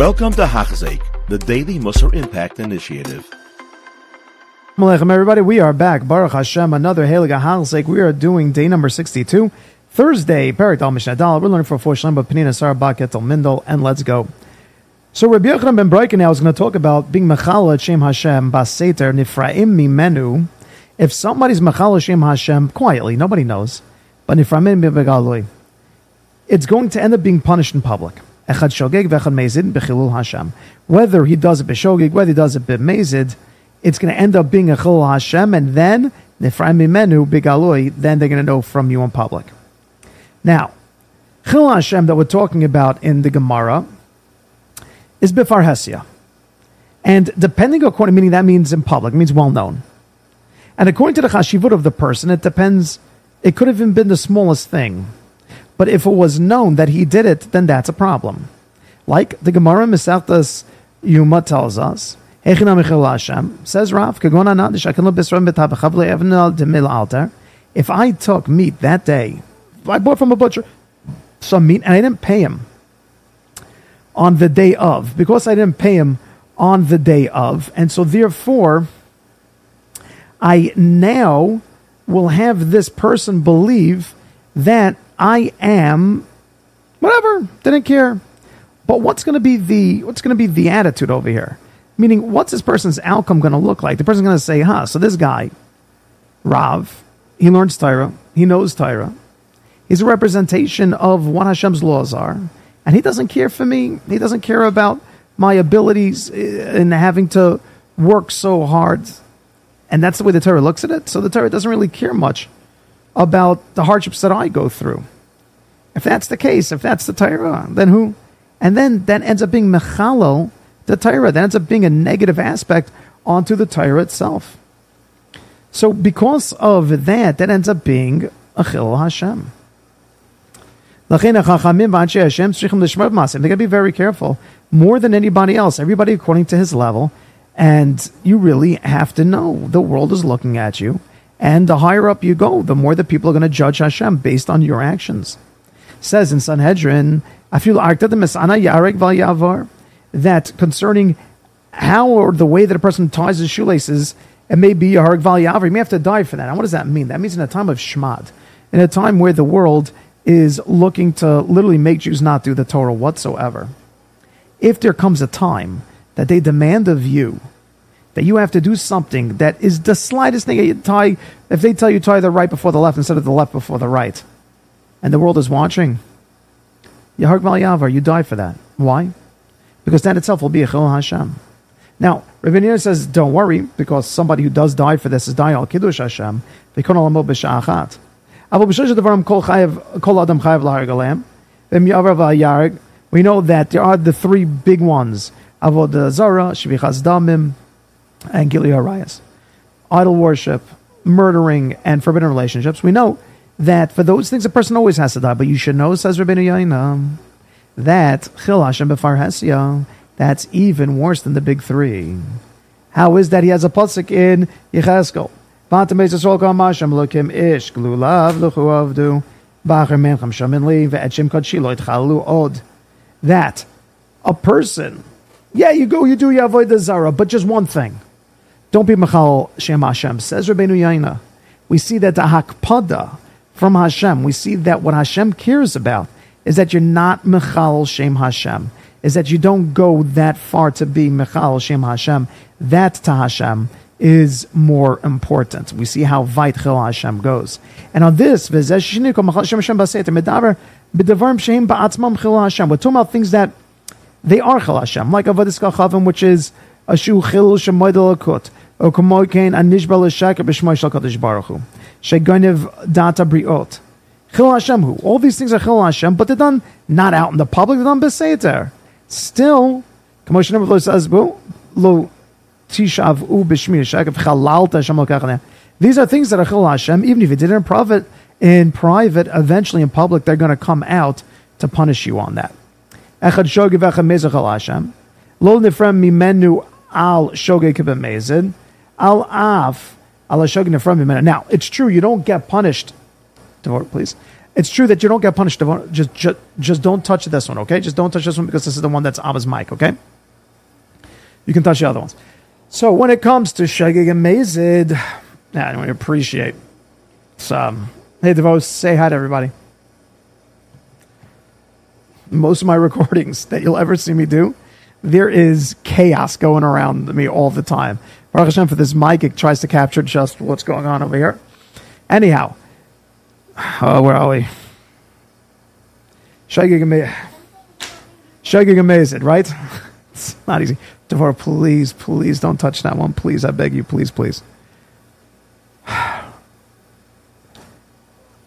Welcome to Hachzik, the Daily Musar Impact Initiative. Alechem, everybody. We are back. Baruch Hashem, another Heliga Halsek. We are doing day number 62, Thursday, Perik Dal. We're learning for four Shlem, but Panina Sarah Baket Mindel, and let's go. So Rabbi Yochanan ben Beroka now is going to talk about being Mechala Shem Hashem, Baseter, Nifraim Mimenu. If somebody's Mechala Shem Hashem, quietly, nobody knows, but Nifraim Mibegaloi, it's going to end up being punished in public. Echad Shogeg Vechad Mezid Hashem. Whether he does it Beshogeg, whether he does it Bemezid, it's going to end up being a Chilul Hashem, and then Nifraim Mimenu Bigaloi, then they're going to know from you in public. Now, Chilul Hashem that we're talking about in the Gemara is Bifar Hesia. And depending according, meaning that means in public, means well known. And according to the chashivut of the person, it depends, it could have even been the smallest thing. But if it was known that he did it, then that's a problem. Like the Gemara Mesachtas Yuma tells us, says Rav, if I took meat that day, I bought from a butcher some meat and I didn't pay him on the day of, because I didn't pay him on the day of, and so therefore I now will have this person believe that I am whatever, didn't care. But what's going to be the what's going to be the attitude over here? Meaning, what's this person's outcome going to look like? The person's going to say, "Huh, so this guy, Rav, he learns Torah, he knows Torah, he's a representation of what Hashem's laws are, and he doesn't care for me. He doesn't care about my abilities eh, in having to work so hard." And that's the way the Torah looks at it. So the Torah doesn't really care much about the hardships that I go through. If that's the case, if that's the Torah, then who? And then that ends up being mechalel, the Torah. That ends up being a negative aspect onto the Torah itself. So because of that, that ends up being a chil Hashem. They got to be very careful, more than anybody else. Everybody according to his level, and you really have to know the world is looking at you. And the higher up you go, the more the people are going to judge Hashem based on your actions. Says in Sanhedrin, that concerning how or the way that a person ties his shoelaces, it may be a val yavar. You may have to die for that. And what does that mean? That means in a time of shmad, in a time where the world is looking to literally make Jews not do the Torah whatsoever. If there comes a time that they demand of you that you have to do something that is the slightest thing you tie if they tell you tie the right before the left instead of the left before the right and the world is watching Yahar Yavar, you die for that. Why? Because that itself will be a Chil Hashem. Now, Rabbi says, don't worry, because somebody who does die for this is dying al Kiddush Hashem. We know that there are the three big ones. Avodah Zara, Shfichas Damim, and Giluy Arayas. Idol worship, murdering, and forbidden relationships. We know that for those things a person always has to die, but you should know, says Rabbeinu Yonah, that Chil Hashem Befar Hesia, that's even worse than the big three. How is that he has a pasuk in Yecheskel? That a person, yeah, you go, you do, you avoid the zara, but just one thing. Don't be Machal Shem Hashem. Says Rabbeinu Yonah. We see that the Hakpada from Hashem, we see that what Hashem cares about is that you're not Mechal Shem Hashem, is that you don't go that far to be Mechal Shem Hashem. That to Hashem is more important. We see how Vait Chil Hashem goes. And on this, we're talking about things that they are Chil Hashem, like Avadis Chavim, which is a shu chil shemoidel akut, nishbal shaka b'shmoy shal kadosh baruch hu, shegonev data briot. Chil Hashem hu. All these things are chil Hashem, but they're done not out in the public, they're done b'seiter. Still, Kamoshe Nebuch lo says, lo tishav u b'shmir shaka v'chalalta Hashem These are things that are chil Hashem, even if you did it in private, in private, eventually in public, they're going to come out to punish you on that. Echad shogi v'echad mezach Hashem. Lo nifrem mimenu al shogeg kibamezid, al af al shogeg from him. Now, it's true, you don't get punished, Devote, please. It's true that you don't get punished. Just, just, just don't touch this one, okay? Just don't touch this one because this is the one that's Abba's mic, okay? You can touch the other ones. So when it comes to Shagig and Mazid, yeah, I appreciate some. Hey, DeVos, say hi to everybody. Most of my recordings that you'll ever see me do, there is chaos going around me all the time. Baruch Hashem, for this mic, it tries to capture just what's going on over here. Anyhow, uh, where are we? Shagig amazed, right? it's not easy. Devar, please, please don't touch that one. Please, I beg you, please, please.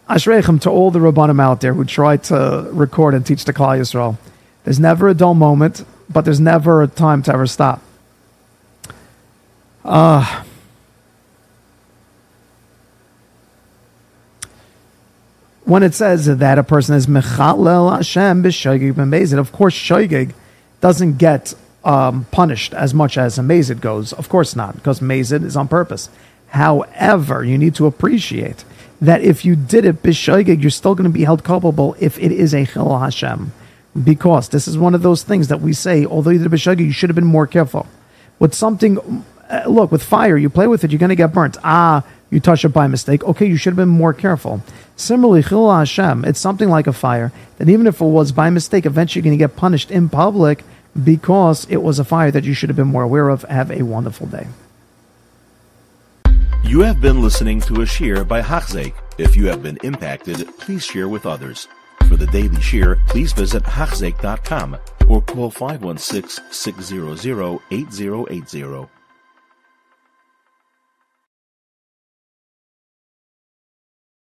Ashreichem to all the Rabbanim out there who try to record and teach the Klal Yisrael. There's never a dull moment, but there's never a time to ever stop. Uh, when it says that a person is mechalel Hashem b'shoigig b'mezid, of course shoigig doesn't get um, punished as much as a mazid goes. Of course not, because mazid is on purpose. However, you need to appreciate that if you did it b'shoigig, you're still going to be held culpable if it is a chil Hashem, because this is one of those things that we say. Although you did b'shoigig, you should have been more careful with something uh, look, with fire, you play with it, you're going to get burnt. Ah, you touch it by mistake. Okay, you should have been more careful. Similarly, Chil Hashem, it's something like a fire that even if it was by mistake, eventually you're going to get punished in public because it was a fire that you should have been more aware of. Have a wonderful day. You have been listening to a shear by Hachzeik. If you have been impacted, please share with others. For the daily shear, please visit Hachzeik.com or call 516 600 8080.